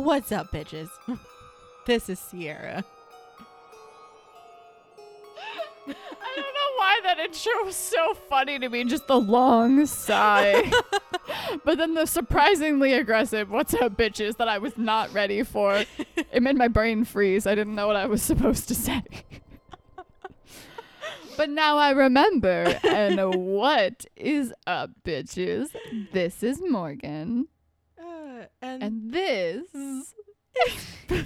What's up, bitches? this is Sierra. I don't know why that intro was so funny to me. Just the long sigh. but then the surprisingly aggressive, what's up, bitches, that I was not ready for. It made my brain freeze. I didn't know what I was supposed to say. but now I remember. And what is up, bitches? This is Morgan. And, And this.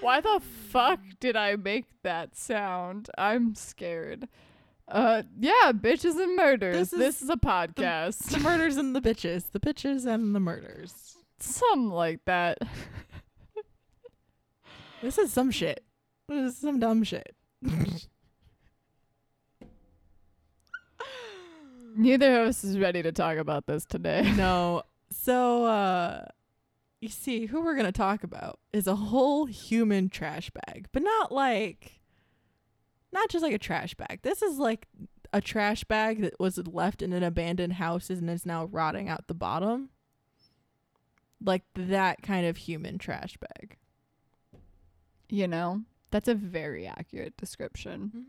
Why the fuck did I make that sound? I'm scared. Uh, yeah, bitches and murders. This is This is, a podcast. the murders and the bitches. The bitches and the murders. Something like that. This is some shit. This is some dumb shit. Neither of us is ready to talk about this today. no. So, uh, you see, who we're going to talk about is a whole human trash bag, but not like, not just like a trash bag. This is like a trash bag that was left in an abandoned house and is now rotting out the bottom. Like that kind of human trash bag. You know, that's a very accurate description.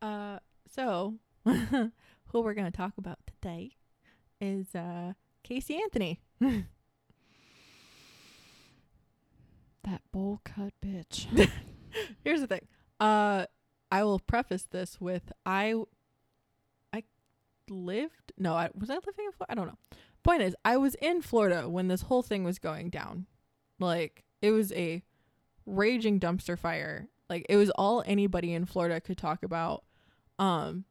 Uh, so who we're gonna talk about today is uh Casey Anthony. That bowl cut bitch. Here's the thing. Uh, I will preface this with I, I lived. No, I was I living in Florida. I don't know. Point is, I was in Florida when this whole thing was going down. Like it was a raging dumpster fire. Like it was all anybody in Florida could talk about. Um,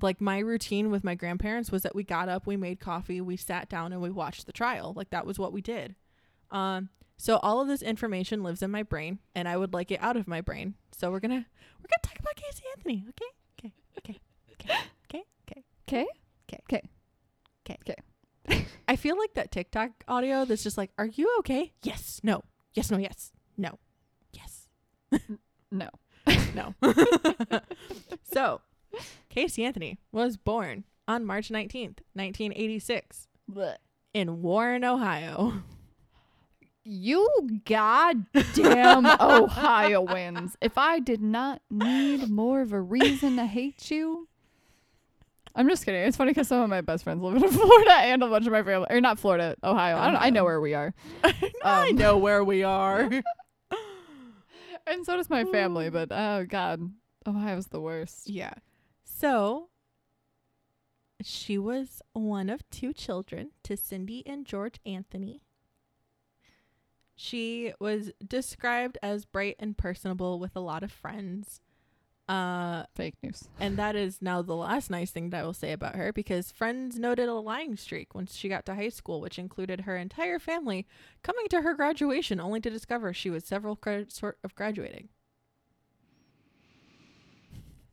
like my routine with my grandparents was that we got up, we made coffee, we sat down, and we watched the trial. Like that was what we did. Um, so all of this information lives in my brain, and I would like it out of my brain. So we're gonna we're gonna talk about Casey Anthony, okay? Okay, okay, okay, okay, okay. Okay? Okay. Okay. Okay. I feel like that TikTok audio that's just like, "Are you okay? Yes, no, yes, no, yes, no, yes, No. no." so, Casey Anthony was born on March nineteenth, nineteen eighty six, in Warren, Ohio. You goddamn Ohioans. If I did not need more of a reason to hate you. I'm just kidding. It's funny because some of my best friends live in Florida and a bunch of my family, or not Florida, Ohio. I don't. I know where we are, I Um, know where we are. and so does my family. But oh god, Ohio's the worst. Yeah. So she was one of two children to Cindy and George Anthony. She was described as bright and personable with a lot of friends. Uh, Fake news. and that is now the last nice thing that I will say about her because friends noted a lying streak once she got to high school, which included her entire family coming to her graduation only to discover she was several credits short of graduating.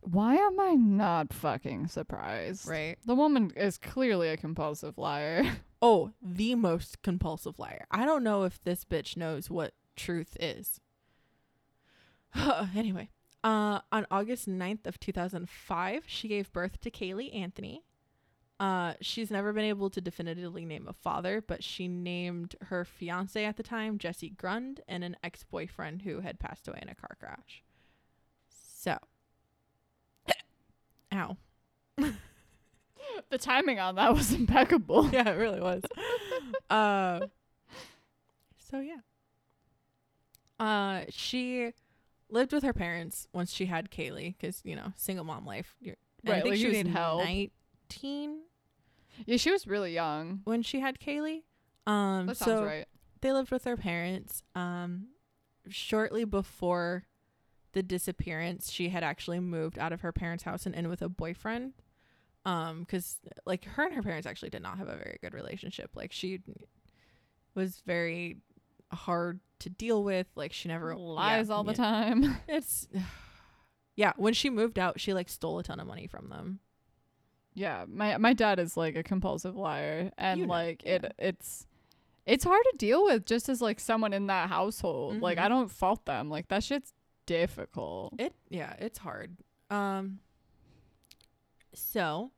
Why am I not fucking surprised? Right. The woman is clearly a compulsive liar. Oh, the most compulsive liar. I don't know if this bitch knows what truth is. anyway, uh, on August 9th of 2005, she gave birth to Caylee Anthony. Uh, she's never been able to definitively name a father, but she named her fiance at the time Jesse Grund and an ex-boyfriend who had passed away in a car crash. So, ow. the timing on that was impeccable. yeah, it really was. uh, so yeah. Uh, she lived with her parents once she had Caylee, because you know, single mom life. You're, and I Right, think like, she was nineteen Yeah, she was really young. when she had Caylee. Um, That so sounds right. they lived with their parents. Um, shortly before the disappearance, she had actually moved out of her parents' house and in with a boyfriend. Um, because like her and her parents actually did not have a very good relationship. Like she was very hard to deal with. Like she never Lies yeah, all the yeah. time. It's yeah. When she moved out, she like stole a ton of money from them. Yeah, my my dad is like a compulsive liar, and You know, like yeah. it it's it's hard to deal with just as like someone in that household. Like Mhm. I don't fault them. Like that shit's difficult. It yeah, it's hard. Um so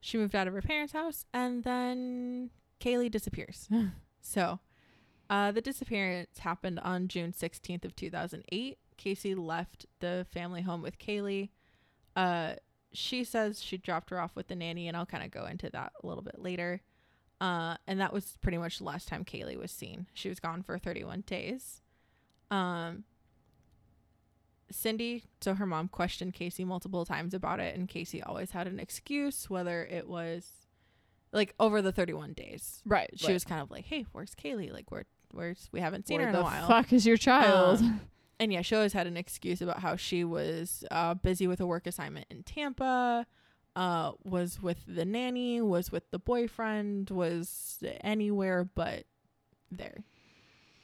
she moved out of her parents' house and then Caylee disappears. so, uh, the disappearance happened on June 16th of 2008. Casey left the family home with Caylee. Uh, she says she dropped her off with the nanny, and I'll kind of go into that a little bit later. Uh, and that was pretty much the last time Caylee was seen. She was gone for 31 days. Um, Cindy, so her mom questioned Casey multiple times about it, and Casey always had an excuse, whether it was like over the 31 days. Right. She was kind of like, "Hey, where's Caylee? Like, where, where's we haven't seen Where her in a while." fuck is your child? Um, and yeah, she always had an excuse about how she was uh, busy with a work assignment in Tampa, uh, was with the nanny, was with the boyfriend, was anywhere but there.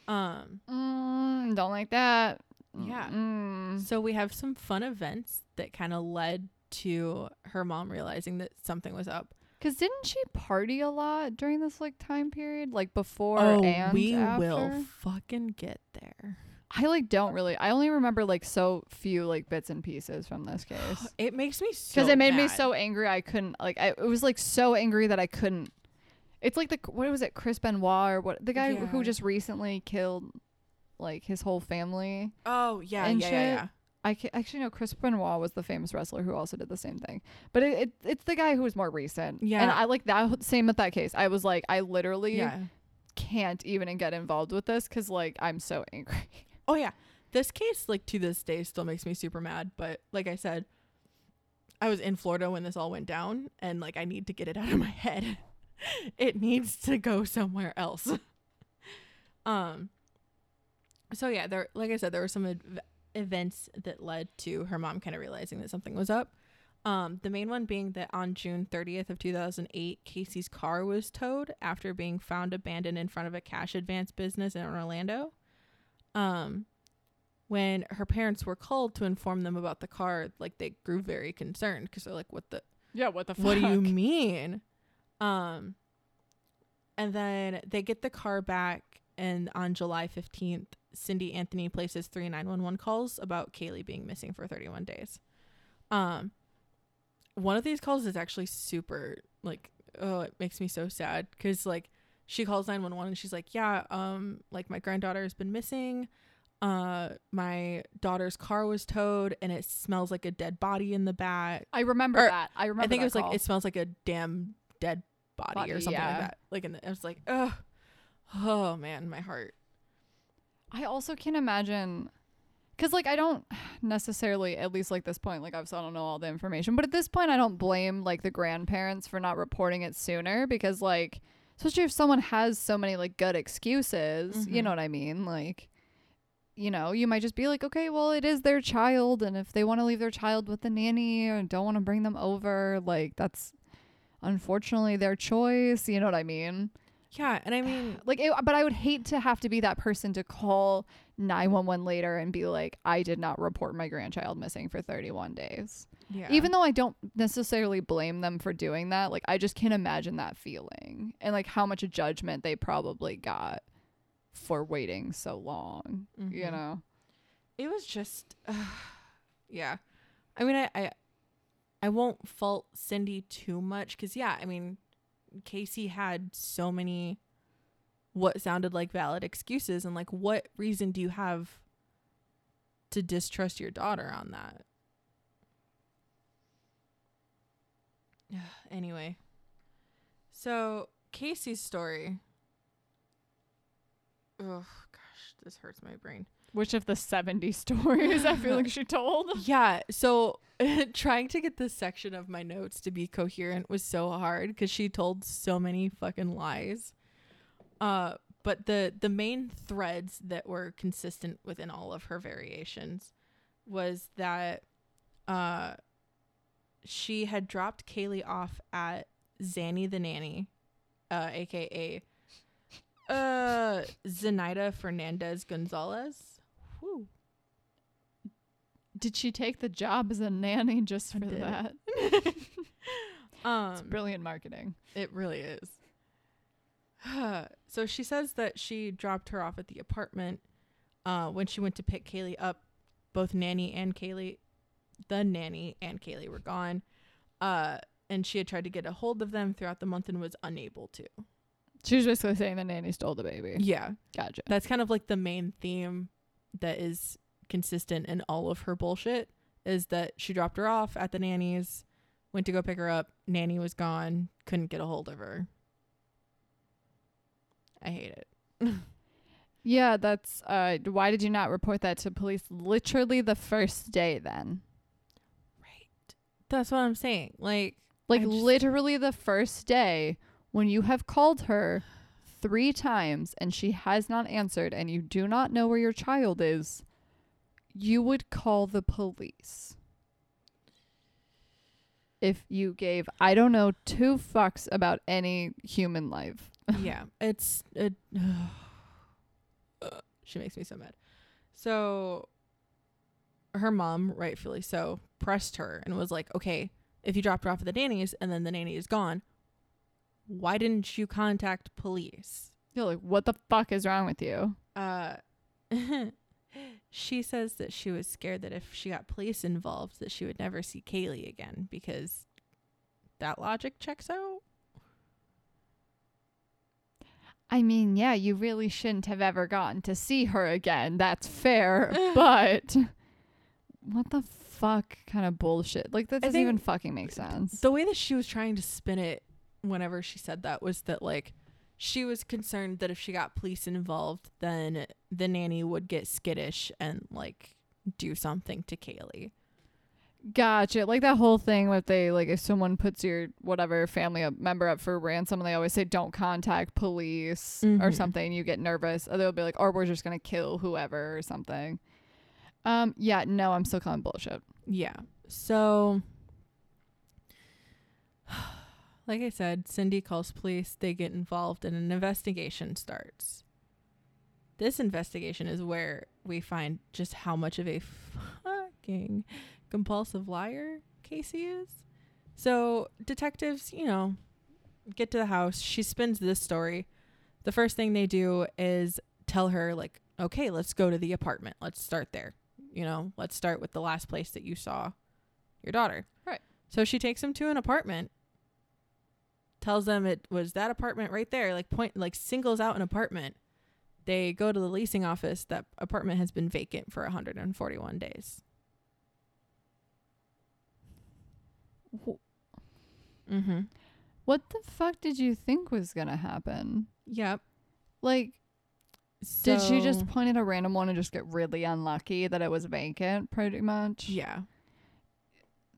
Um, mm, don't like that. Yeah. Mm. so we have some fun events that kind of led to her mom realizing that something was up. Cause didn't she party a lot during this like time period, like before oh, and we after? will fucking get there. I like don't really. I only remember like so few like bits and pieces from this case. It makes me so because it made me so angry I couldn't like I, it was like so angry that I couldn't. It's like the what was it Chris Benoit or what the guy who just recently killed like his whole family. Oh yeah, and yeah, shit. yeah, yeah. I ca- actually know Chris Benoit was the famous wrestler who also did the same thing, but it, it it's the guy who was more recent. Yeah, and I like that same with that case. I was like I literally Yeah. can't even get involved with this because like I'm so angry. Oh yeah. This case, like to this day, still makes me super mad. But like I said, I was in Florida when this all went down, and like I need to get it out of my head. it needs to go somewhere else. um. So yeah, there. Like I said, there were some ev- events that led to her mom kind of realizing that something was up. Um, the main one being that on June 30th of 2008, Casey's car was towed after being found abandoned in front of a cash advance business in Orlando. Um, when her parents were called to inform them about the car, like they grew very concerned because they're like, "What the? Yeah, what the fuck? What do you mean?" Um, and then they get the car back, and on July 15th, Cindy Anthony places three nine one one calls about Caylee being missing for 31 days. Um, one of these calls is actually super like, oh, it makes me so sad because like she calls 911 and she's like, yeah, um, like my granddaughter has been missing. Uh, my daughter's car was towed and it smells like a dead body in the back. I remember Or, that. I remember. I think it was call. like it smells like a damn dead body, Body, or something yeah. like that. Like, and I was like, oh, oh man, my heart. I also can't imagine because like I don't necessarily at least like this point like obviously I don't know all the information but at this point I don't blame like the grandparents for not reporting it sooner because like especially if someone has so many like good excuses you Mhm. know what I mean like you know you might just be like okay well it is their child and if they want to leave their child with the nanny or don't want to bring them over like that's unfortunately their choice you know what I mean Yeah, and I mean, like it, but i would hate to have to be that person to call 911 later and be like i did not report my grandchild missing for 31 days yeah, even though i don't necessarily blame them for doing that like i just can't imagine that feeling and like how much judgment they probably got for waiting so long you Mhm. know it was just, yeah. I mean, I, I, I won't fault Cindy too much because yeah, I mean, Casey had so many what sounded like valid excuses, and like, what reason do you have to distrust your daughter on that? anyway, so Casey's story. Oh gosh, this hurts my brain. Which of the 70 stories i feel like she told Yeah, so trying to get this section of my notes to be coherent was so hard because she told so many fucking lies. Uh, but the the main threads that were consistent within all of her variations was that uh she had dropped Caylee off at Zanny the nanny, uh, aka uh Zenaida Fernandez Gonzalez. Did she take the job as a nanny just for that Um, it's brilliant marketing It really is. so she says that she dropped her off at the apartment uh, when she went to pick Caylee up. Both Nanny and Caylee, the nanny and Caylee were gone. Uh, and she had tried to get a hold of them throughout the month and was unable to. She was basically saying the nanny stole the baby. Yeah. Gotcha. That's kind of like the main theme that is consistent in all of her bullshit is that she dropped her off at the nanny's, went to go pick her up, nanny was gone, couldn't get a hold of her. I hate it. Yeah, that's uh why did you not report that to police literally the first day then? Right. That's what I'm saying. Like Like just- literally the first day when you have called her 3 times and she has not answered and you do not know where your child is, you would call the police. If you gave I don't know 2 fucks about any human life. yeah, it's it. she makes me so mad. So, her mom, rightfully so, pressed her and was like, "Okay, if you dropped her off at the nanny's and then the nanny is gone, why didn't you contact police?" You're like, what the fuck is wrong with you? Uh, she says that she was scared that if she got police involved, that she would never see Caylee again because that logic checks out. I mean, yeah, you really shouldn't have ever gotten to see her again. That's fair. but what the fuck kind of bullshit? Like, that doesn't even fucking make sense. the way that she was trying to spin it whenever she said that was that like she was concerned that if she got police involved then the nanny would get skittish and like do something to Caylee. Gotcha. Like that whole thing with they, like, if someone puts your whatever family up, member up for ransom, and they always say, don't contact police or Mhm. something. You get nervous. Or they'll be like, or we're just going to kill whoever or something. Um, yeah, no, I'm still calling bullshit. Yeah. So like I said, Cindy calls police, they get involved and an investigation starts. This investigation is where we find just how much of a fucking compulsive liar Casey is. So, detectives, you know, get to the house. She spins this story. The first thing they do is tell her, like, okay, let's go to the apartment. Let's start there. You know, let's start with the last place that you saw your daughter. Right. So she takes them to an apartment, tells them it was that apartment right there, like, point, like, singles out an apartment. They go to the leasing office. That apartment has been vacant for 141 days. Mm-hmm. What the fuck did you think was going to happen? Yep. Like, Did she just point at a random one and just get really unlucky that it was vacant, pretty much? Yeah.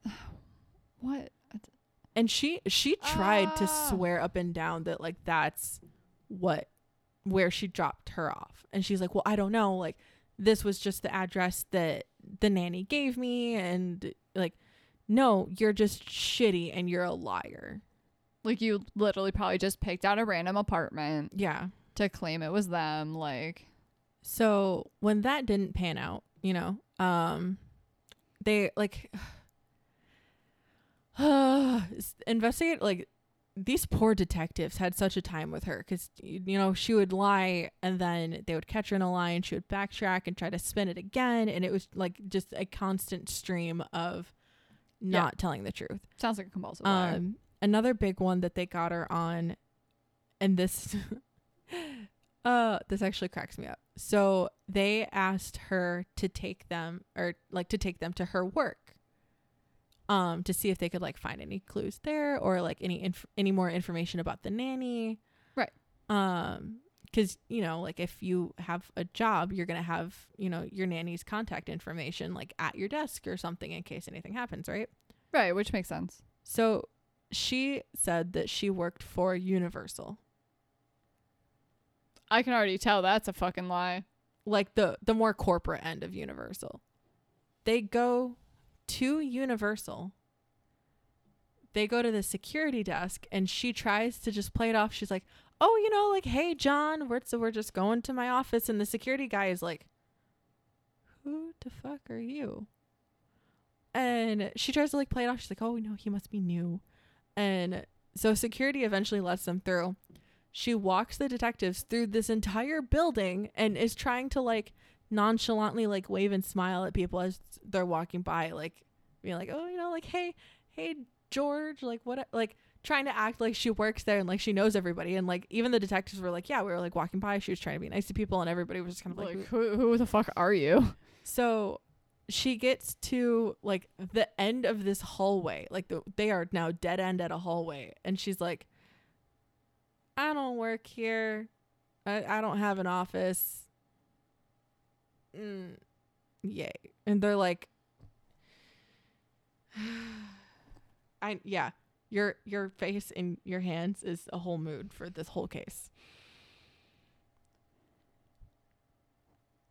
What? And she she tried to Ah. swear up and down that like that's what where she dropped her off. And she's like, "Well, I don't know. Like this was just the address that the nanny gave me and like no, you're just shitty and you're a liar." Like, you literally probably just picked out a random apartment Yeah. to claim it was them. Like, So when that didn't pan out, you know, um, they like investigate like these poor detectives had such a time with her because you know she would lie and then they would catch her in a lie and she would backtrack and try to spin it again and it was like just a constant stream of Yeah. not telling the truth. sounds like a compulsive liar. Um, another big one that they got her on, and this, uh, this actually cracks me up. So they asked her to take them, or like to take them to her work, um, to see if they could like find any clues there or like any inf- any more information about the nanny, Right. Um, because you know, like if you have a job, you're gonna have you know your nanny's contact information like at your desk or something in case anything happens, right? right, which makes sense. So she said that she worked for Universal, I can already tell that's a fucking lie. like the the more corporate end of Universal. They go to Universal. They go to the security desk and she tries to just play it off. She's like, "Oh, you know, like, hey, John, we're so we're just going to my office." And the security guy is like, "Who the fuck are you?" And she tries to like play it off. She's like, "Oh, no, he must be new." And so security eventually lets them through. She walks the detectives through this entire building and is trying to like nonchalantly like wave and smile at people as they're walking by, like being like, "Oh, you know, like hey, hey, George, like what?" Like trying to act like she works there and like she knows everybody and like even the detectives were like, yeah, we were like walking by, she was trying to be nice to people and everybody was just kind of like, Like, who, who the fuck are you? so she gets to like the end of this hallway. Like the, they are now dead end at a hallway. And she's like, I don't work here. I, I don't have an office. Mm, yay. And they're like, I, yeah, your, your face and your hands is a whole mood for this whole case.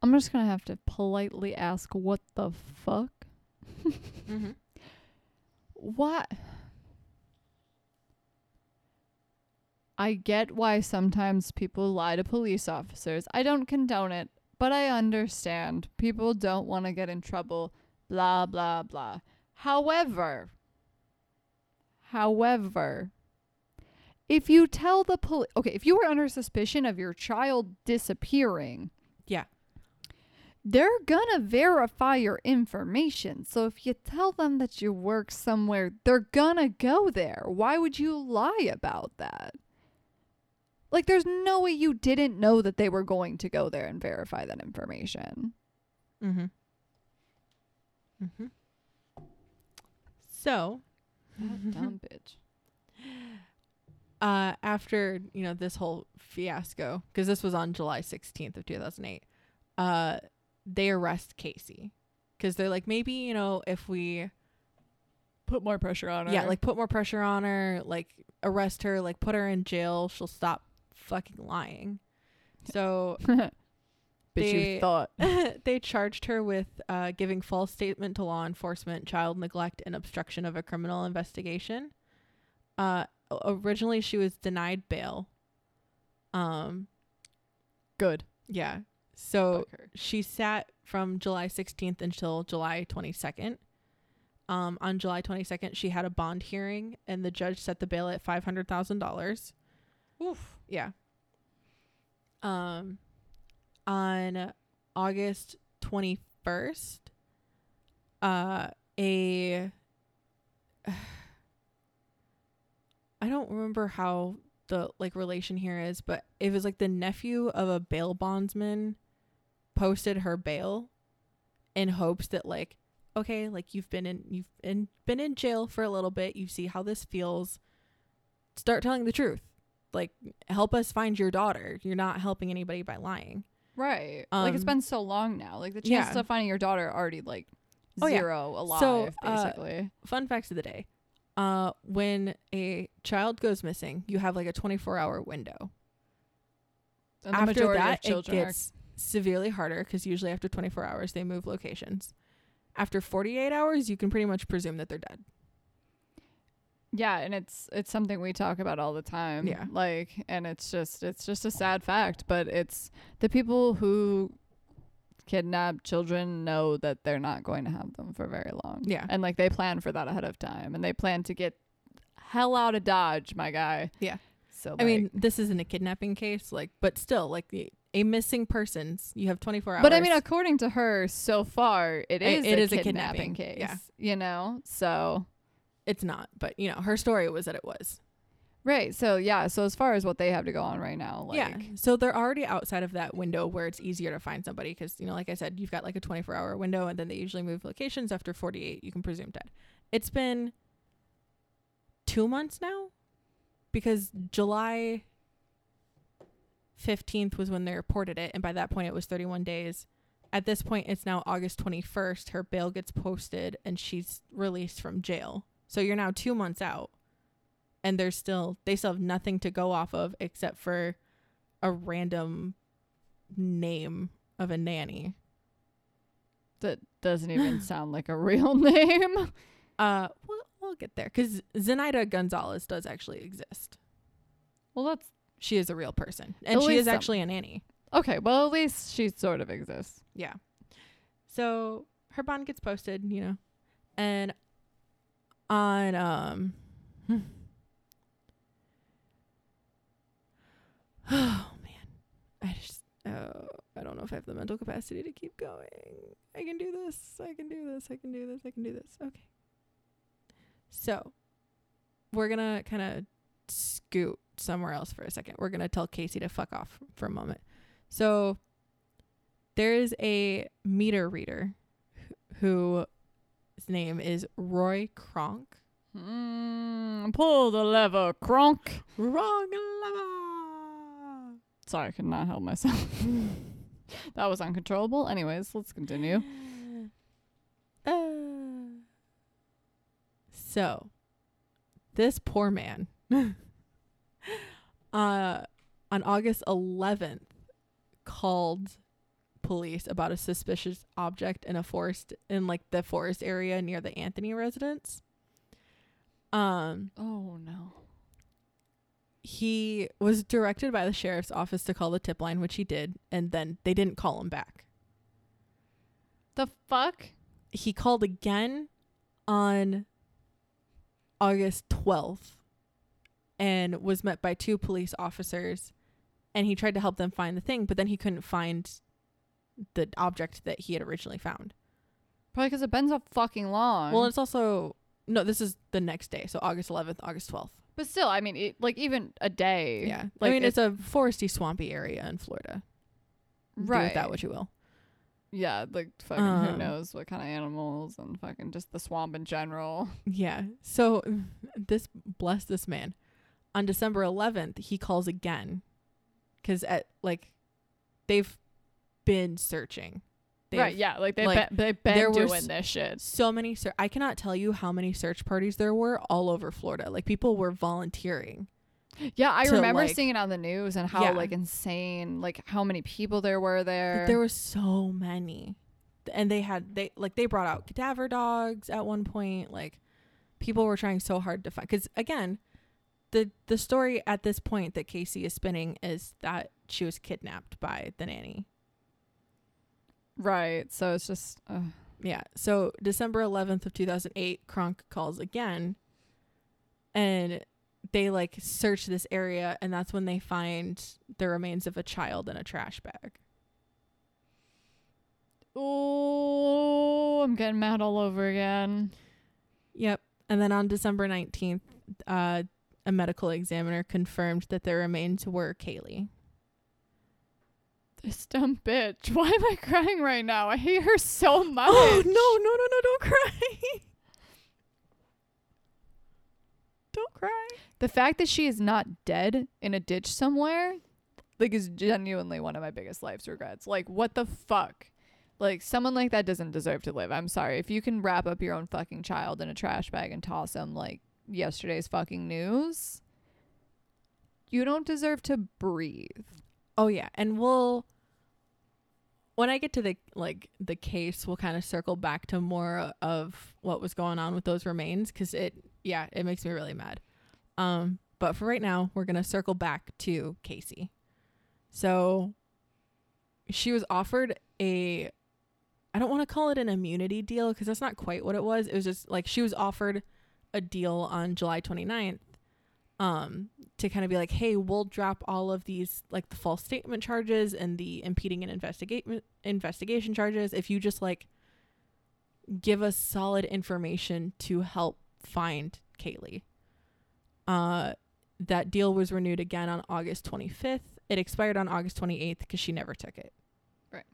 I'm just gonna have to politely ask, what the fuck? Mm-hmm. What? I get why sometimes people lie to police officers. I don't condone it, but I understand. People don't want to get in trouble, blah, blah, blah. However, however, if you tell the police, okay, if you were under suspicion of your child disappearing, Yeah. they're gonna verify your information. So if you tell them that you work somewhere, they're gonna go there. Why would you lie about that? Like, there's no way you didn't know that they were going to go there and verify that information. Mm-hmm. Mm-hmm. So, dumb bitch. uh, after you know this whole fiasco, because this was on July sixteenth of two thousand eight, uh, they arrest Casey, because they're like maybe you know if we Put more pressure on her, yeah like put more pressure on her, like arrest her, like put her in jail, she'll stop fucking lying. So bitch, they- you thought. they charged her with uh, giving false statement to law enforcement, child neglect, and obstruction of a criminal investigation. Uh, originally, she was denied bail. Um, Good. yeah. So she sat from July 16th until July 22nd. Um, on July 22nd, she had a bond hearing, and the judge set the bail at five hundred thousand dollars. Oof. Yeah. Um on August 21st uh a I don't remember how the like relation here is, but it was like the nephew of a bail bondsman posted her bail in hopes that like okay, like you've been in you've in, been in jail for a little bit, you see how this feels. Start telling the truth like help us find your daughter. You're not helping anybody by lying. Right. like it's been so long now. Like the yeah. chances of finding your daughter are already like Oh, yeah. zero alive, So, uh, basically. Fun facts of the day. Uh when a child goes missing, you have like a 24-hour window. and the after majority that, of children it are gets severely harder cuz usually after 24 hours they move locations. After 48 hours, you can pretty much presume that they're dead. Yeah, and it's it's something we talk about all the time. Yeah. Like and it's just it's just a sad fact, but it's the people who kidnap children know that they're not going to have them for very long. Yeah. And like they plan for that ahead of time and they plan to get hell out of dodge, my guy. Yeah. So I mean, this isn't a kidnapping case, like but still like the a missing persons, you have 24 hours. But I mean, according to her, so far it I- is it a is a kidnapping, kidnapping, case. yeah. You know, so it's not, but you know, her story was that it was. right. So yeah. So as far as what they have to go on right now, like yeah. So they're already outside of that window where it's easier to find somebody because, you know, like I said, you've got like a 24 hour window and then they usually move locations after 48. You can presume dead. It's been two months now because July 15th was when they reported it. And by that point, it was 31 days. At this point, it's now August 21st. Her bail gets posted and she's released from jail. So you're now two months out. And there's still, they still have nothing to go off of except for a random name of a nanny. that doesn't even sound like a real name. Uh, we'll, we'll get there because Zenaida Gonzalez does actually exist. Well, that's She is a real person, and she is some- actually a nanny. okay. Well, at least she sort of exists. Yeah. So her bond gets posted, you know, and on um. Oh man, I just oh I don't know if I have the mental capacity to keep going. I can do this. I can do this. I can do this. I can do this. Okay. So, we're gonna kind of scoot somewhere else for a second. We're gonna tell Casey to fuck off for a moment. So there is a meter reader who name is Roy Kronk. Mm, pull the lever, Kronk. Wrong lever. Sorry, I could not help myself. that was uncontrollable. Anyways, let's continue. Uh, so, this poor man, uh, on August 11th, called police about a suspicious object in a forest in like the forest area near the Anthony residence. Um, Oh no. he was directed by the sheriff's office to call the tip line, which he did, and then they didn't call him back. The fuck? he called again on August 12th and was met by two police officers and he tried to help them find the thing but then he couldn't find the object that he had originally found. Probably because it been so fucking long. Well, it's also no, this is the next day, so August 11th, August 12th. but still, I mean, it, like even a day. Yeah. Like I mean, it- it's a foresty, swampy area in Florida. Right. Do with that what you will. Yeah, like fucking who Um, knows what kind of animals and fucking just the swamp in general. Yeah. So this bless this man. On December 11th, he calls again cuz at like they've been searching. They've right? Yeah, like they've like, been, they've been doing s- this shit. So many ser- I cannot tell you how many search parties there were all over Florida. Like people were volunteering. Yeah, I to, remember like- seeing it on the news and how Yeah. like insane, like how many people there were there. Like, there were so many. And they had they like they brought out cadaver dogs at one point. Like people were trying so hard to find cuz again, the the story at this point that Casey is spinning is that she was kidnapped by the nanny. Right. So it's just uh, Yeah. So December 11th of 2008, Kronk calls again and they like search this area and that's when they find the remains of a child in a trash bag. oh, I'm getting mad all over again. Yep. And then on December 19th, uh, a medical examiner confirmed that the remains were Caylee. This dumb bitch. Why am I crying right now? I hate her so oh, much. Oh, no, no, no, no, don't cry. don't cry. The fact that she is not dead in a ditch somewhere, like, is genuinely one of my biggest life's regrets. Like, what the fuck? Like, someone like that doesn't deserve to live. I'm sorry. If you can wrap up your own fucking child in a trash bag and toss him like yesterday's fucking news, you don't deserve to breathe. Oh yeah, and we'll when I get to the like the case, we'll kind of circle back to more of what was going on with those remains cuz it yeah, it makes me really mad. Um but for right now, we're going to circle back to Casey. So she was offered a I don't want to call it an immunity deal cuz that's not quite what it was. It was just like she was offered a deal on July 29th um to kind of be like, hey, we'll drop all of these like the false statement charges and the impeding an investigation investigation charges if you just like give us solid information to help find Caylee. Uh that deal was renewed again on August 25th. It expired on August 28th cuz she never took it. Right.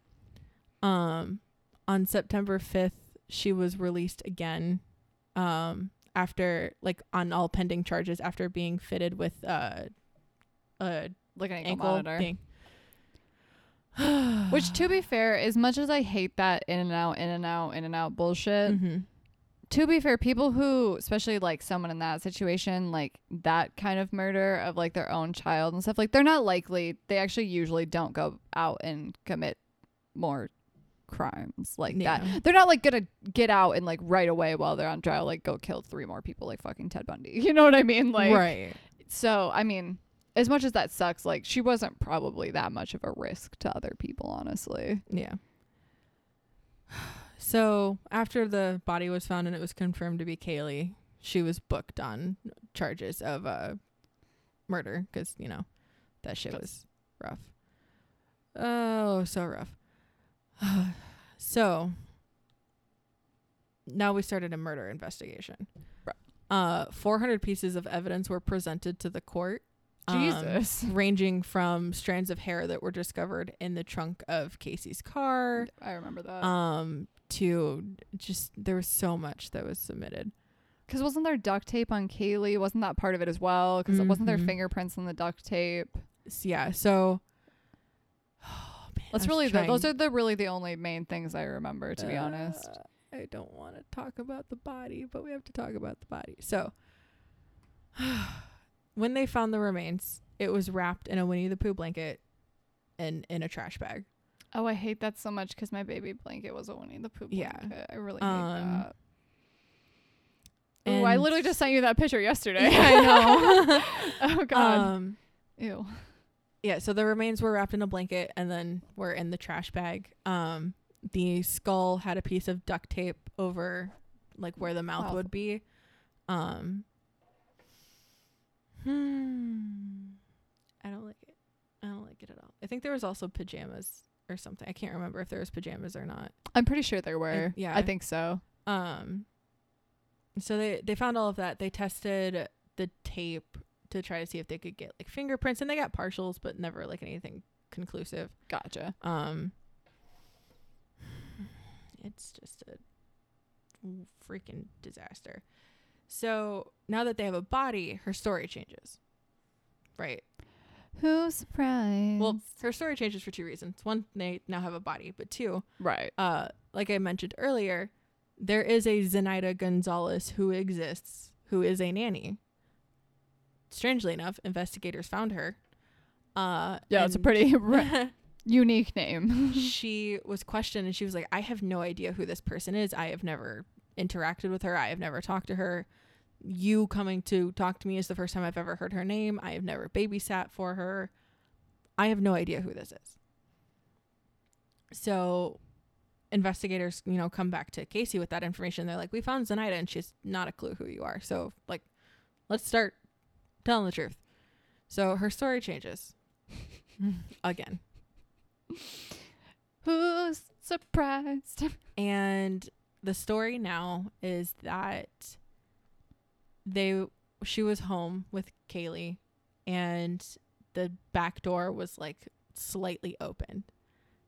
Um on September 5th, she was released again um after like on all pending charges after being fitted with uh a Like an ankle, ankle monitor. thing. Which, to be fair, as much as I hate that in and out, in and out, in and out bullshit, Mhm. to be fair, people who, especially like someone in that situation, like that kind of murder of like their own child and stuff, like they're not likely, they actually usually don't go out and commit more crimes like Yeah. that. They're not like gonna get out and like right away while they're on trial, like go kill three more people like fucking Ted Bundy. You know what I mean? Like, right. so, I mean, as much as that sucks, like she wasn't probably that much of a risk to other people, honestly. Yeah. So after the body was found and it was confirmed to be Caylee, she was booked on charges of uh murder because you know that shit was rough. Oh, so rough. So now we started a murder investigation. Uh, 400 pieces of evidence were presented to the court. um, Jesus. ranging from strands of hair that were discovered in the trunk of Casey's car, I remember that. um, to just there was so much that was submitted. Because wasn't there duct tape on Caylee? Wasn't that part of it as well? Because wasn't there Mhm. fingerprints on the duct tape? Yeah, so That's really the, those are the really the only main things I remember, to be honest. Uh, I don't want to talk about the body, but we have to talk about the body. So, when they found the remains, it was wrapped in a Winnie the Pooh blanket and in a trash bag. Oh, I hate that so much because my baby blanket was a Winnie the Pooh Yeah. blanket. I really hate Um, that. Oh, I literally just sent you that picture yesterday. Yeah, I know. oh God. Um, Ew. Yeah, so the remains were wrapped in a blanket and then were in the trash bag. Um, the skull had a piece of duct tape over like where the mouth Wow. would be. Um, hmm, I don't like it. I don't like it at all. I think there was also pajamas or something. I can't remember if there was pajamas or not. I'm pretty sure there were. yeah. I think so. Um, so they they found all of that. They tested the tape to try to see if they could get like fingerprints, and they got partials, but never like anything conclusive. Gotcha. Um, it's just a freaking disaster. So now that they have a body, her story changes. Right. Who's surprised? Well, her story changes for two reasons. One, they now have a body, but two, right. uh, like I mentioned earlier, there is a Zenaida Gonzalez who exists, who is a nanny. Strangely enough, investigators found her. Uh, Yeah, it's a pretty ra- unique name. she was questioned, and she was like, "I have no idea who this person is. I have never interacted with her. I have never talked to her. You coming to talk to me is the first time I've ever heard her name. I have never babysat for her. I have no idea who this is." So investigators, you know, come back to Casey with that information. They're like, "We found Zenaida, and she's not a clue who you are. So, like, let's start telling the truth." So her story changes again, Who's surprised? and the story now is that they she was home with Caylee, and the back door was like slightly open,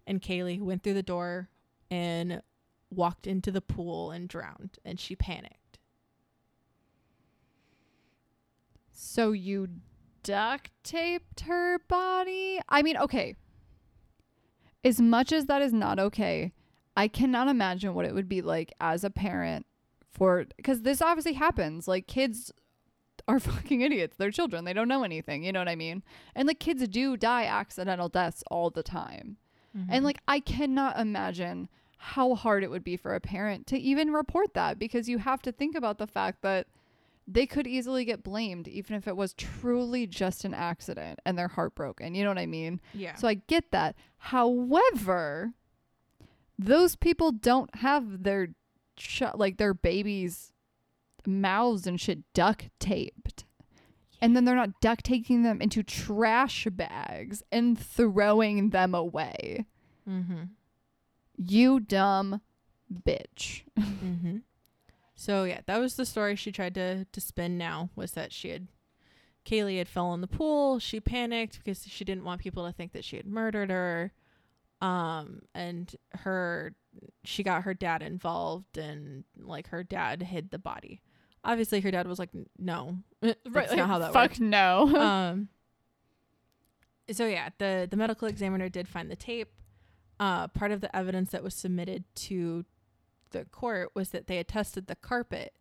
and Caylee went through the door and walked into the pool and drowned, and she panicked. So you duct taped her body? I mean, okay. As much as that is not okay, I cannot imagine what it would be like as a parent for because this obviously happens. Like kids are fucking idiots. They're children. They don't know anything. You know what I mean? And like kids do die accidental deaths all the time. And mm-hmm. like I cannot imagine how hard it would be for a parent to even report that because you have to think about the fact that they could easily get blamed even if it was truly just an accident and they're heartbroken. You know what I mean? yeah, So I get that. However, those people don't have their ch- like their babies mouths and shit duct taped. And then they're not duct taping them into trash bags and throwing them away. mm-hmm. You dumb bitch. mm-hmm. So yeah, that was the story she tried to to spin. Now was that she had Caylee had fell in the pool. She panicked because she didn't want people to think that she had murdered her. Um, and her she got her dad involved, and like her dad hid the body. Obviously, her dad was like, "No, that's not how that Fuck works." no. um so yeah the the medical examiner did find the tape uh part of the evidence that was submitted to the court was that they had tested the carpet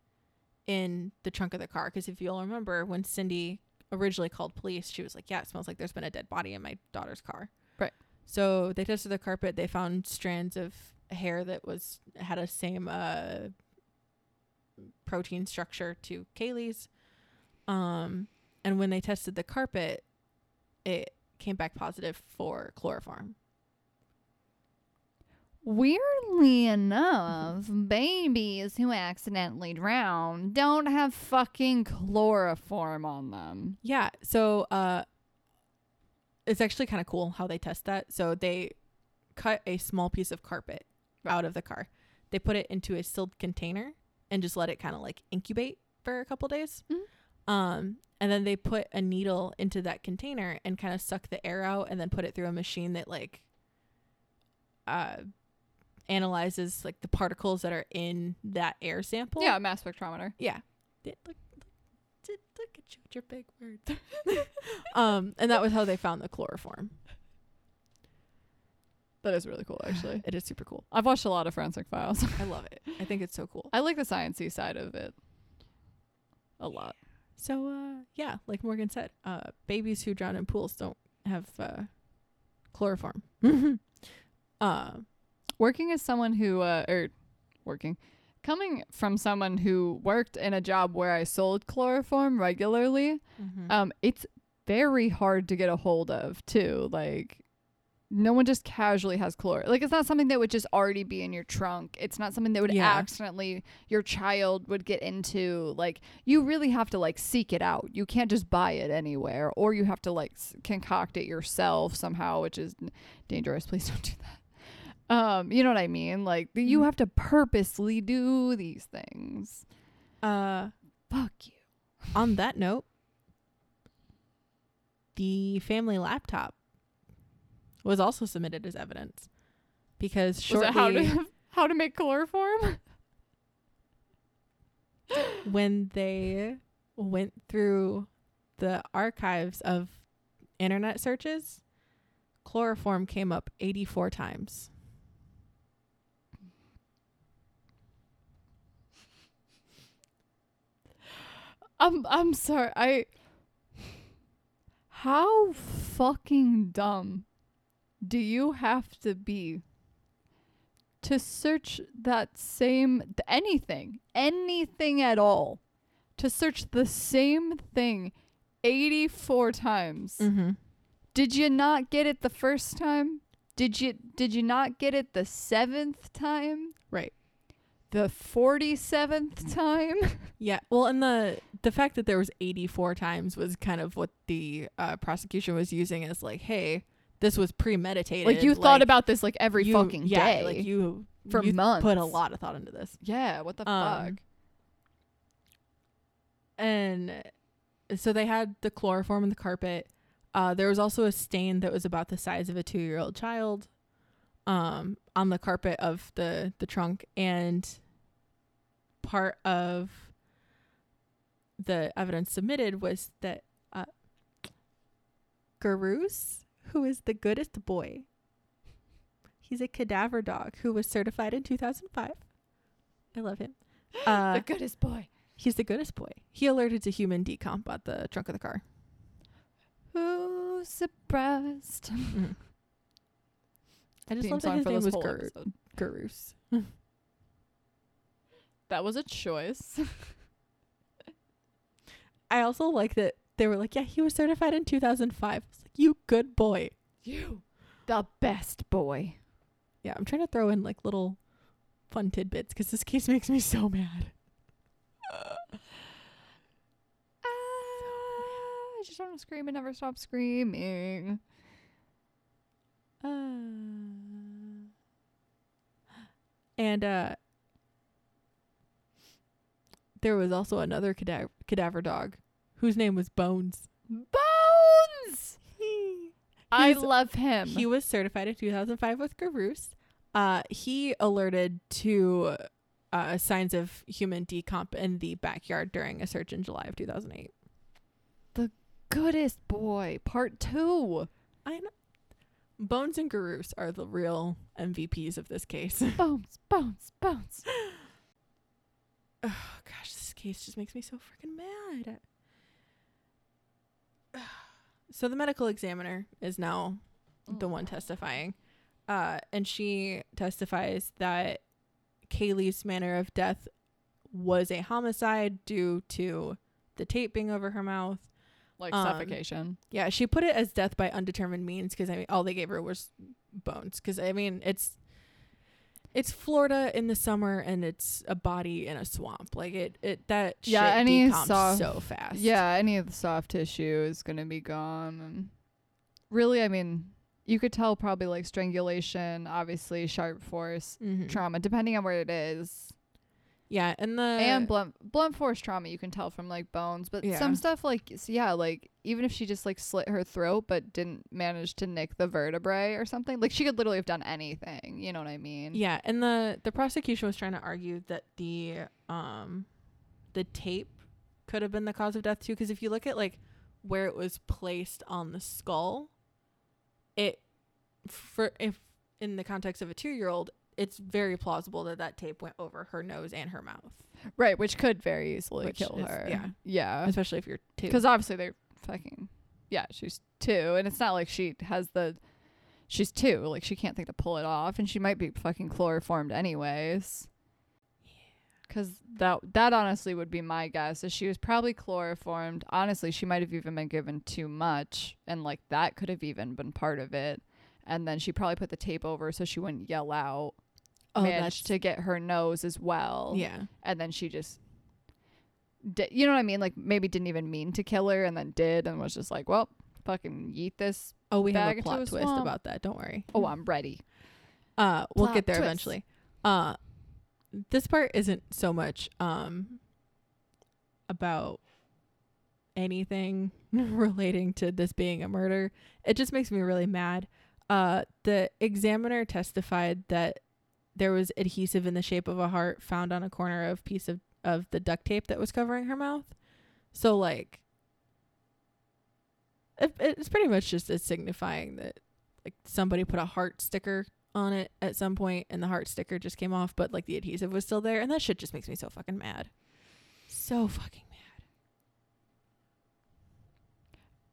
in the trunk of the car because if you'll remember when cindy originally called police she was like yeah it smells like there's been a dead body in my daughter's car Right. so they tested the carpet they found strands of hair that was had a same uh protein structure to caylee's um and when they tested the carpet, it came back positive for chloroform. Weirdly enough, babies who accidentally drown don't have fucking chloroform on them. Yeah, so uh it's actually kind of cool how they test that. So they cut a small piece of carpet out of the car. They put it into a sealed container and just let it kind of like incubate for a couple days. Mhm. Um, and then they put a needle into that container and kind of suck the air out, and then put it through a machine that like uh analyzes like the particles that are in that air sample. yeah, mass spectrometer. Yeah. Look, look, look, look at you with your big words. um, and that was how they found the chloroform. That is really cool, actually. It is super cool. I've watched a lot of Forensic Files. I love it. I think it's so cool. I like the sciencey side of it a lot. So uh yeah, like Morgan said, uh babies who drown in pools don't have uh chloroform. uh Working as someone who, uh, or working, coming from someone who worked in a job where I sold chloroform regularly, um, it's very hard to get a hold of too. Like, no one just casually has chlor. Like, it's not something that would just already be in your trunk. It's not something that would Yeah. accidentally your child would get into. Like, you really have to like seek it out. You can't just buy it anywhere, or you have to like s- concoct it yourself somehow, which is dangerous. Please don't do that. Um, you know what I mean? Like, you Mhm. have to purposely do these things. uh Fuck you. on that note, the family laptop was also submitted as evidence because shortly how to how to make chloroform? when they went through the archives of internet searches, chloroform came up 84 times. I'm I'm sorry. I How fucking dumb do you have to be to search that same th- anything, anything at all, to search the same thing 84 times? Mm-hmm. Did you not get it the first time? Did you did you not get it the 7th time? Right. The 47th time? Yeah. Well, and the the fact that there was 84 times was kind of what the uh, prosecution was using as like, hey, this was premeditated. like you thought about this like every you- fucking yeah, day. Like you for you months. put a lot of thought into this. Yeah, what the Um, fuck? and so they had the chloroform in the carpet. Uh, there was also a stain that was about the size of a two-year-old child, um, on the carpet of the the trunk, and part of the evidence submitted was that uh, Gerus, who is the goodest boy, he's a cadaver dog who was certified in 2005. I love him. Uh, the goodest boy. He's the goodest boy. He alerted to human decomp at the trunk of the car. Who's surprised? I just love that his name was Gur-. Gurus. That was a choice. I also like that they were like, yeah, he was certified in 2005. It's like, you good boy. you, the best boy. Yeah, I'm trying to throw in like little fun tidbits because this case makes me so mad. Ah, I just want to scream and never stop screaming. Uh, and uh, there was also another cadaver, cadaver dog whose name was Bones. Bones. I love him. He was certified in 2005 with Gerus. Uh, he alerted to uh, signs of human decomp in the backyard during a search in July of 2008. The goodest boy. Part two. I know. Bones and Gerus are the real MVPs of this case. Bones, bones, bones. oh gosh, this case just makes me so freaking mad. So the medical examiner is now the one testifying. Uh, and she testifies that Caylee's manner of death was a homicide due to the tape being over her mouth. Like Um, suffocation. Yeah, she put it as death by undetermined means because I mean all they gave her was bones. Because I mean it's it's Florida in the summer and it's a body in a swamp. Like it it that Yeah, shit any soft- so fast. Yeah, any of the soft tissue is gonna be gone. And really, I mean, you could tell probably like strangulation, obviously sharp force, Mhm. trauma, depending on where it is. Yeah, and the and blunt blunt force trauma you can tell from like bones but Yeah. some stuff like yeah like even if she just like slit her throat but didn't manage to nick the vertebrae or something like she could literally have done anything you know what i mean Yeah, and the the prosecution was trying to argue that the um the tape could have been the cause of death too because if you look at like where it was placed on the skull, it for if in the context of a 2-year-old, it's very plausible that that tape went over her nose and her mouth, right which could very easily Which kill is- her. yeah. yeah. Especially if you're 2. because obviously they're fucking yeah she's two. And it's not like she has the she's two. Like she can't think to pull it off. And she might be fucking chloroformed anyways. Because that that honestly would be my guess is she was probably chloroformed. Honestly she might have even been given too much. And like that could have even been part of it. And then she probably put the tape over so she wouldn't yell out oh, managed to get her nose as well yeah. and then she just you know what I mean? Like maybe didn't even mean to kill her and then did and was just like, well, fucking yeet this. Oh, we have a plot a twist swamp. about that. Don't worry. Oh, I'm ready. Uh, we'll Plot get there twist. eventually. Uh, this part isn't so much um about anything relating to this being a murder. It just makes me really mad. Uh, the examiner testified that there was adhesive in the shape of a heart found on a corner of piece of of the duct tape that was covering her mouth. So like, it, it's pretty much just it's signifying that like somebody put a heart sticker on it at some point and the heart sticker just came off but like the adhesive was still there. And that shit just makes me so fucking mad. So fucking mad.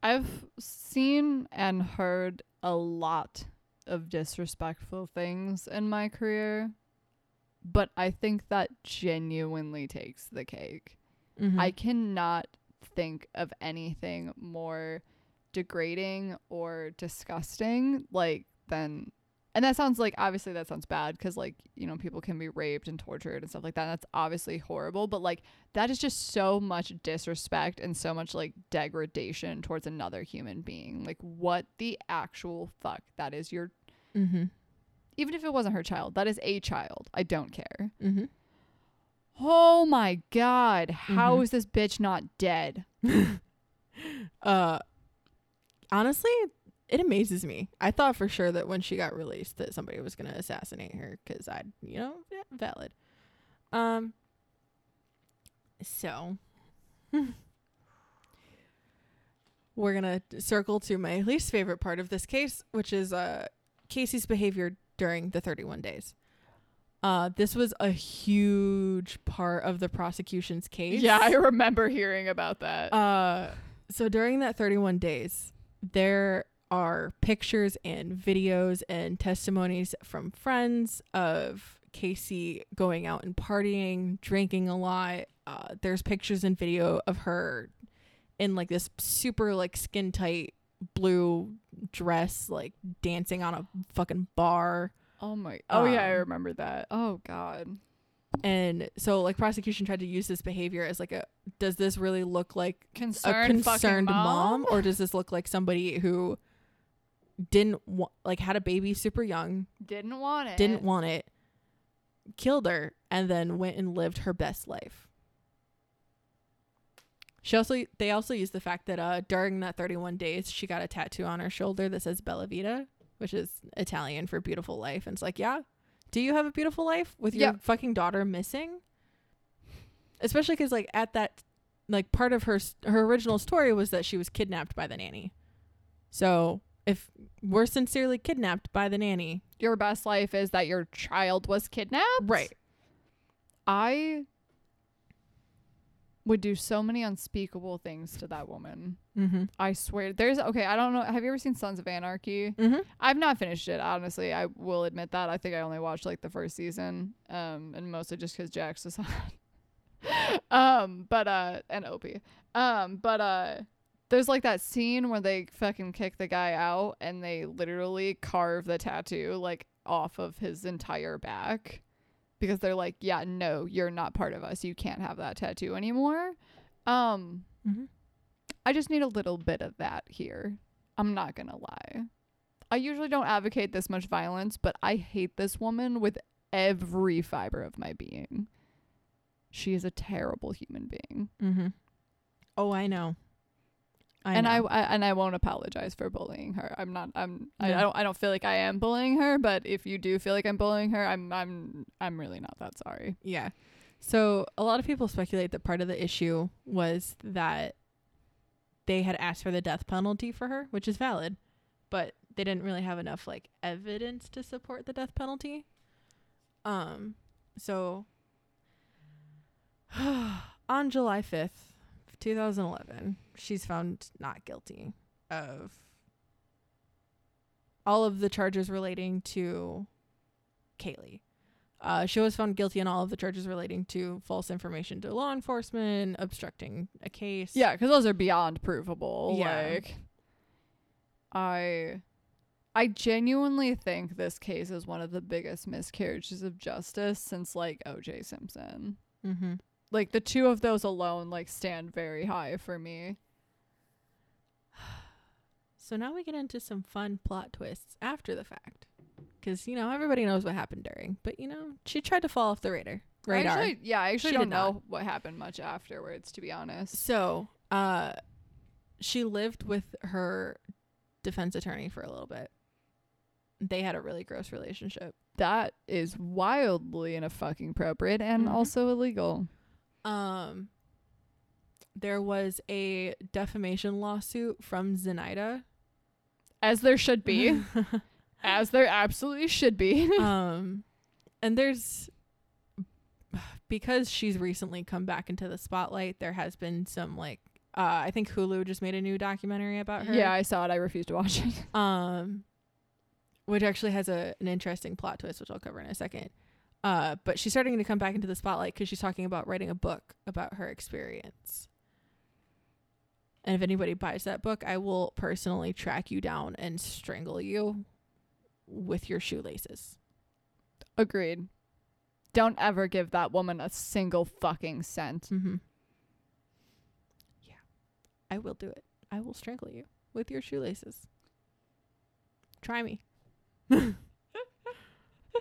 I've seen and heard a lot of disrespectful things in my career, but I think that genuinely takes the cake. Mm-hmm. I cannot think of anything more degrading or disgusting like than and that sounds like obviously that sounds bad because like you know people can be raped and tortured and stuff like that that's obviously horrible but like that is just so much disrespect and so much like degradation towards another human being like what the actual fuck that is your mm-hmm. even if it wasn't her child that is a child i don't care Mm-hmm. oh my god how Mhm. is this bitch not dead uh honestly it amazes me. I thought for sure that when she got released that somebody was gonna assassinate her because i'd you know yeah, valid. Um so we're gonna circle to my least favorite part of this case which is uh casey's behavior during the 31 days. Uh this was a huge part of the prosecution's case. Yeah i remember hearing about that. Uh, so during that 31 days, there are pictures and videos and testimonies from friends of Casey going out and partying, drinking a lot. Uh, there's pictures and video of her in like this super like skin tight blue dress, like dancing on a fucking bar. Oh my. Oh yeah, I Um, remember that. Oh god. And so like prosecution tried to use this behavior as like a does this really look like Concerned, a concerned mom? mom, or does this look like somebody who didn't wa- like had a baby super young didn't want it. didn't want it killed her and then went and lived her best life she also they also used the fact that uh during that 31 days she got a tattoo on her shoulder that says bella vita which is italian for beautiful life and it's like yeah do you have a beautiful life with your Yeah. fucking daughter missing especially because like at that like part of her s- her original story was that she was kidnapped by the nanny so if we're sincerely kidnapped by the nanny Your best life is that your child was kidnapped. right I would do so many unspeakable things to that woman. mm-hmm I swear. There's okay. I don't know. Have you ever seen Sons of Anarchy? mm-hmm I've not finished it. Honestly, I will admit that. I think I only watched like the first season, um, and mostly just because Jax was on. um, but uh, and Opie. Um, but uh, there's like that scene where they fucking kick the guy out and they literally carve the tattoo like off of his entire back because they're like, yeah, no, you're not part of us. You can't have that tattoo anymore. Um, mm-hmm I just need a little bit of that here. I'm not going to lie. I usually don't advocate this much violence, but I hate this woman with every fiber of my being. she is a terrible human being. Mm-hmm. Oh, I know. I and I. I and I won't apologize for bullying her. I'm not. I'm. I, I don't. I don't feel like I am bullying her. But if you do feel like I'm bullying her, I'm. I'm. I'm really not that sorry. Yeah. So a lot of people speculate that part of the issue was that they had asked for the death penalty for her, which is valid, but they didn't really have enough like evidence to support the death penalty. Um so on July 5th, 2011, she's found not guilty of all of the charges relating to Caylee. Uh, she was found guilty on all of the charges relating to false information to law enforcement, obstructing a case. Yeah, because those are beyond provable. Yeah. Like, I, I genuinely think this case is one of the biggest miscarriages of justice since like O.J. Simpson. Mm-hmm. Like the two of those alone like stand very high for me. So now we get into some fun plot twists after the fact. Because, you know, everybody knows what happened during. But, you know, she tried to fall off the radar. Radar. Actually, yeah, I actually She don't did not. know what happened much afterwards, to be honest. So, uh, she lived with her defense attorney for a little bit. They had a really gross relationship. That is wildly inappropriate and Mhm. also illegal. Um, there was a defamation lawsuit from Zenaida. As there should be. as there absolutely should be. um, and there's because she's recently come back into the spotlight. There has been some like uh, I think Hulu just made a new documentary about her. yeah, I saw it. I refused to watch it. Um, which actually has a an interesting plot twist, which I'll cover in a second. Uh, but she's starting to come back into the spotlight because she's talking about writing a book about her experience. And if anybody buys that book, I will personally track you down and strangle you with your shoelaces. Agreed. Don't ever give that woman a single fucking cent. Mm-hmm. Yeah, I will do it. I will strangle you with your shoelaces. Try me.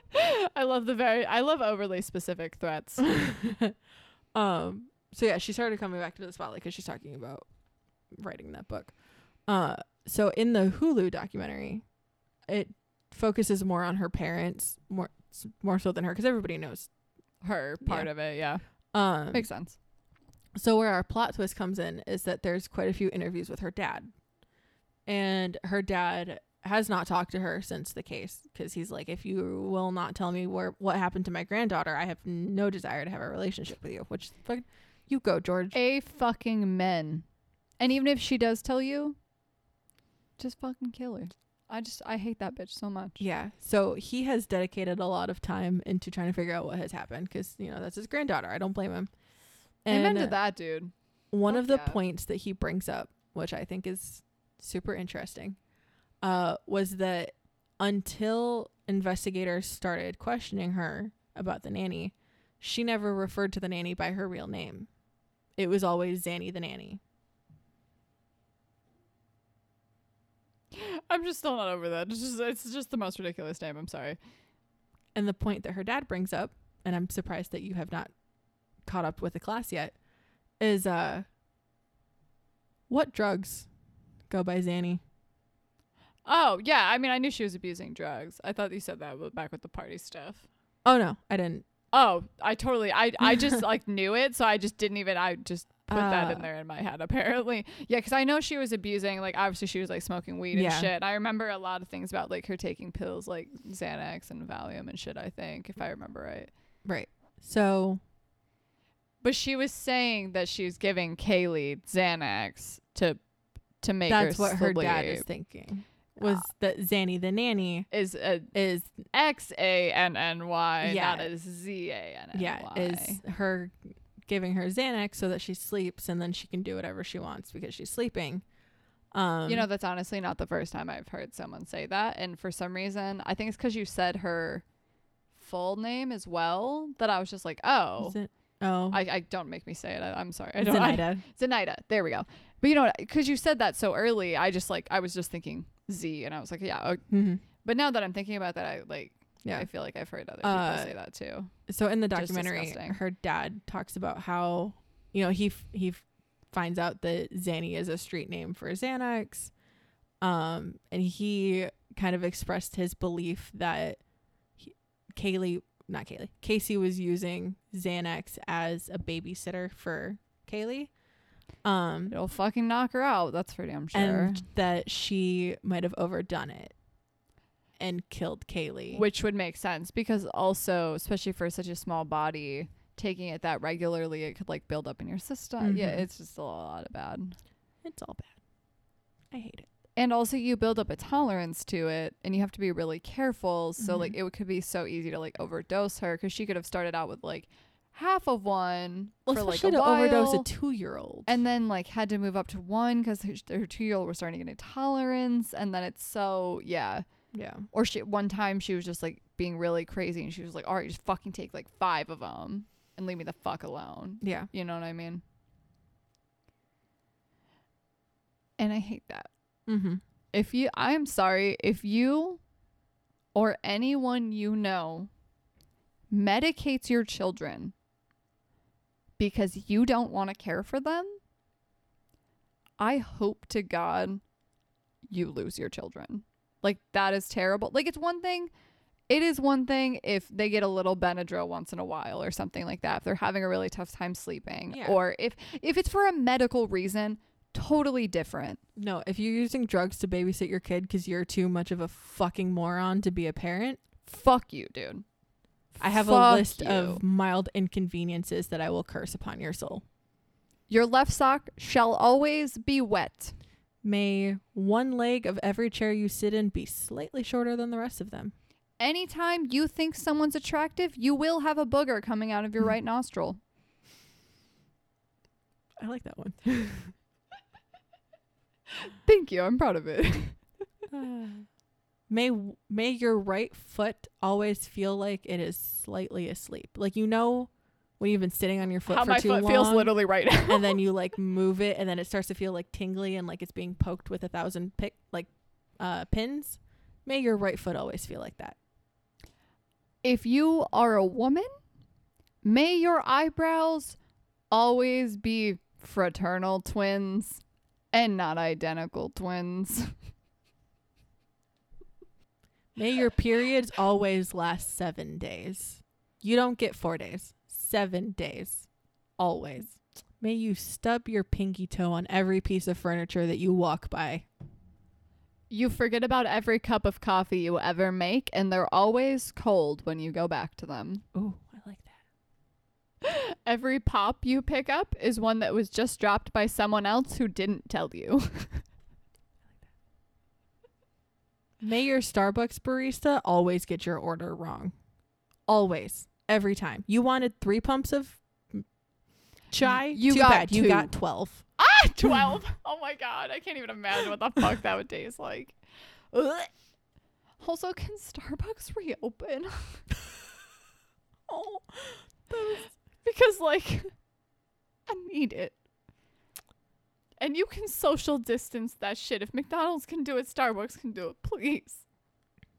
I love the very I love overly specific threats. um. So yeah, she started coming back to the spotlight because she's talking about writing that book. Uh. So in the Hulu documentary, it focuses more on her parents, more s- more so than her, because everybody knows. Her part Yeah. of it, yeah. Um. Makes sense. So where our plot twist comes in is that there's quite a few interviews with her dad, and her dad has not talked to her since the case because he's like, if you will not tell me where what happened to my granddaughter, I have no desire to have a relationship with you. Which fuck, you go, George. A fucking men. And even if she does tell you, just fucking kill her. I just I hate that bitch so much. Yeah. So he has dedicated a lot of time into trying to figure out what has happened because you know that's his granddaughter. I don't blame him. Amen And to that, dude. one Fuck of the yeah. points that he brings up, which I think is super interesting, uh, was that until investigators started questioning her about the nanny, she never referred to the nanny by her real name. It was always Zanny the nanny. I'm just still not over that. It's just it's just the most ridiculous name. I'm sorry. And the point that her dad brings up, and I'm surprised that you have not caught up with the class yet, is uh, what drugs go by Zanny? Oh yeah, I mean I knew she was abusing drugs. I thought you said that back with the party stuff. Oh no, I didn't. Oh, I totally I I just like knew it, so I just didn't even I just put that in Uh. there in my head apparently. Yeah, cuz I know she was abusing like obviously she was like smoking weed and Yeah. shit. I remember a lot of things about like her taking pills like Xanax and Valium and shit, I think, if I remember right. Right. So But she was saying that she was giving Caylee Xanax to to make that's her what her dad is thinking. Was that Zanny the nanny is a is X A N N Y, Yeah. not a Z A N N Y. yeah is her giving her Xanax so that she sleeps and then she can do whatever she wants because she's sleeping. Um, you know, that's honestly not the first time I've heard someone say that. And for some reason, I think it's because you said her full name as well that I was just like, oh. oh, I, I don't make me say it. I, I'm sorry. I don't. I, Zenaida. Zenaida. There we go. But you know, because you said that so early, I just like I was just thinking Z, and I was like, yeah. o- Mhm. But now that I'm thinking about that, I like Yeah. I feel like I've heard other people Uh, say that too. So in the documentary, her dad talks about how you know he f- he f- finds out that Zanny is a street name for Xanax, um, and he kind of expressed his belief that he, Caylee, not Caylee, Casey was using Xanax as a babysitter for Caylee, um, It'll fucking knock her out. That's for damn sure. and that she might have overdone it and killed Caylee. Which would make sense because also, especially for such a small body, taking it that regularly, it could like build up in your system. Yeah, Mhm. it's just a lot of bad. it's all bad. I hate it. And also, you build up a tolerance to it, and you have to be really careful. So, Mhm. like, it could be so easy to like overdose her because she could have started out with like half of one Well, for like a to overdose a two-year-old. and then like had to move up to one because her, her two year old was starting to get a tolerance, and then it's so yeah. yeah, Or she one time she was just like being really crazy, and she was like, "All right, just fucking take like five of them and leave me the fuck alone." yeah. You know what I mean? And I hate that. Mm-hmm. if you I am sorry if you or anyone you know medicates your children because you don't want to care for them, I hope to God you lose your children. Like that is terrible. Like it's one thing it is one thing if they get a little Benadryl once in a while or something like that. If they're having a really tough time sleeping Yeah. or if if it's for a medical reason, totally different. No, if you're using drugs to babysit your kid because you're too much of a fucking moron to be a parent, Fuck you, dude. I have a list you. of mild inconveniences that I will curse upon your soul. Your left sock shall always be wet. May one leg of every chair you sit in be slightly shorter than the rest of them. Anytime you think someone's attractive, you will have a booger coming out of your right nostril. I like that one. Thank you. I'm proud of it. may may your right foot always feel like it is slightly asleep. Like you know when you've been sitting on your foot How for my too foot long. feels literally right now. and then you like move it and then it starts to feel like tingly and like it's being poked with a thousand pick like uh pins may your right foot always feel like that if you are a woman, may your eyebrows always be fraternal twins and not identical twins. may your periods always last seven days you don't get four days seven days always may you stub your pinky toe on every piece of furniture that you walk by You forget about every cup of coffee you ever make, and they're always cold when you go back to them. oh i like that Every pop you pick up is one that was just dropped by someone else who didn't tell you. may your starbucks barista always get your order wrong always every time you wanted three pumps of chai You Too got bad you two. got 12 ah, 12. oh my god, I can't even imagine what the fuck that would taste like. Ugh. Also, can Starbucks reopen? oh because like I need it. And you can social distance that shit. If McDonald's can do it, Starbucks can do it. Please.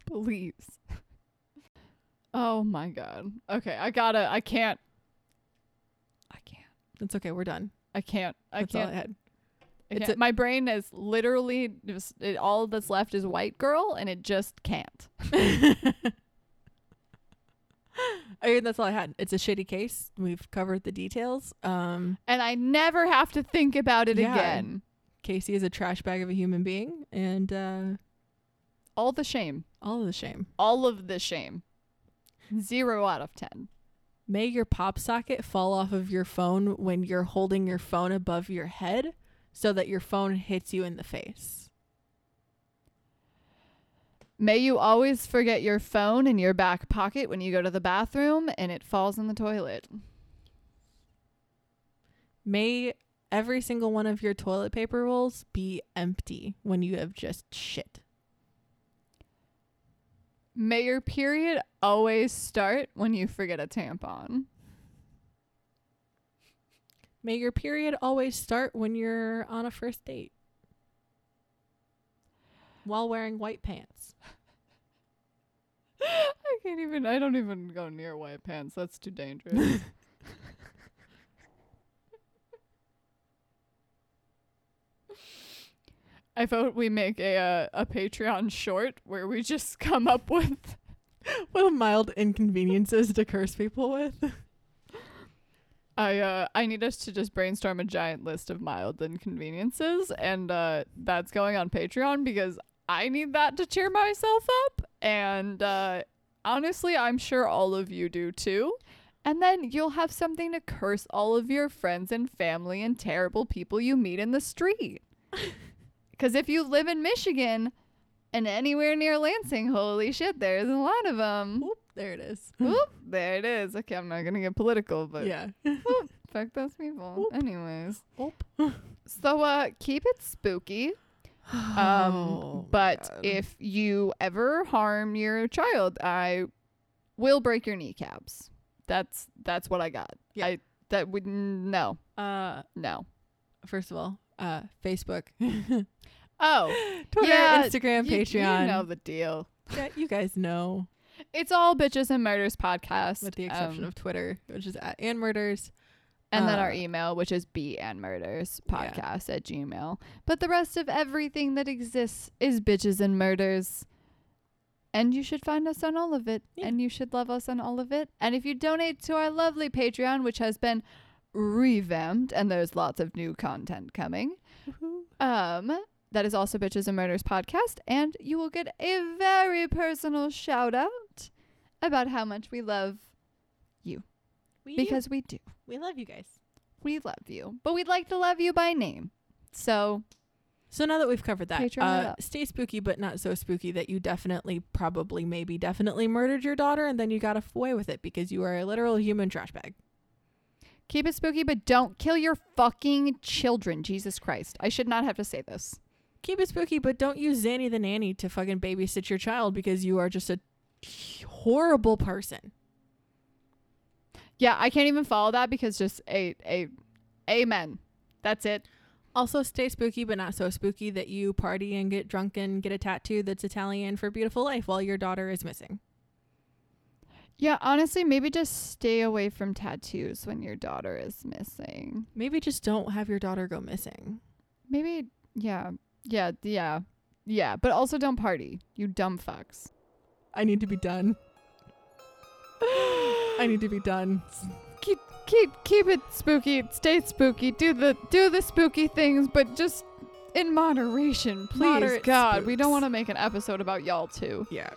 Please. oh my god. Okay, I gotta I can't I can't. It's okay. We're done. I can't. I That's all I can't. had. I It's can't. a- My brain is literally just it, all that's left is white girl, and it just can't. I mean, that's all I had. It's a shitty case. We've covered the details. Um, And I never have to think about it Yeah. again. Casey is a trash bag of a human being, and uh, All the shame. all of the shame. All of the shame. Zero out of ten. May your pop socket fall off of your phone when you're holding your phone above your head, so that your phone hits you in the face. May you always forget your phone in your back pocket when you go to the bathroom and it falls in the toilet. May every single one of your toilet paper rolls be empty when you have just shit. May your period always start when you forget a tampon. May your period always start when you're on a first date while wearing white pants. I can't even. I don't even go near white pants. That's too dangerous. I vote we make a uh, a Patreon short where we just come up with What mild inconveniences to curse people with? I uh I need us to just brainstorm a giant list of mild inconveniences and uh that's going on Patreon because I need that to cheer myself up and uh honestly I'm sure all of you do too. And then you'll have something to curse all of your friends and family and terrible people you meet in the street. Cuz if you live in Michigan and anywhere near Lansing, holy shit, there's a lot of them. Oop, there it is. Whoop, there it is. Okay, I'm not going to get political, but yeah. fuck those people. Whoop. Anyways. Oop. So uh keep it spooky. Um Oh, but God. if you ever harm your child, I will break your kneecaps. That's that's what I got. Yeah. I that would no. uh No. first of all, uh Facebook, Oh, Twitter, Yeah, Instagram, you, Patreon. You know the deal. yeah, you guys know. It's all bitches and murders podcast With the exception um, of Twitter, which is at and murders. And then our uh, email, which is b and murders Yeah. podcast at gmail. But the rest of everything that exists is bitches and murders. And you should find us on all of it. Yeah. And you should love us on all of it. And if you donate to our lovely Patreon, which has been revamped and there's lots of new content coming, um, that is also Bitches and Murders podcast. And you will get a very personal shout out about how much we love We, because we do. we love you guys. We love you, but we'd like to love you by name. So So now that we've covered that, uh, stay spooky, but not so spooky that you definitely, probably, maybe, definitely murdered your daughter, and then you got away with it because you are a literal human trash bag. keep it spooky, but don't kill your fucking children. Jesus Christ. I should not have to say this. Keep it spooky, but don't use Zanny the nanny to fucking babysit your child because you are just a horrible person. Yeah, I can't even follow that because just a a amen. That's it. Also, stay spooky, but not so spooky that you party and get drunk and get a tattoo that's Italian for beautiful life while your daughter is missing. Yeah, honestly, maybe just stay away from tattoos when your daughter is missing. Maybe just don't have your daughter go missing. Maybe yeah. Yeah, yeah. Yeah, but also don't party. You dumb fucks. I need to be done. I need to be done. keep keep keep it spooky. Stay spooky. Do the do the spooky things, but just in moderation, please. Moderate God, we don't want to make an episode about y'all too. Yeah.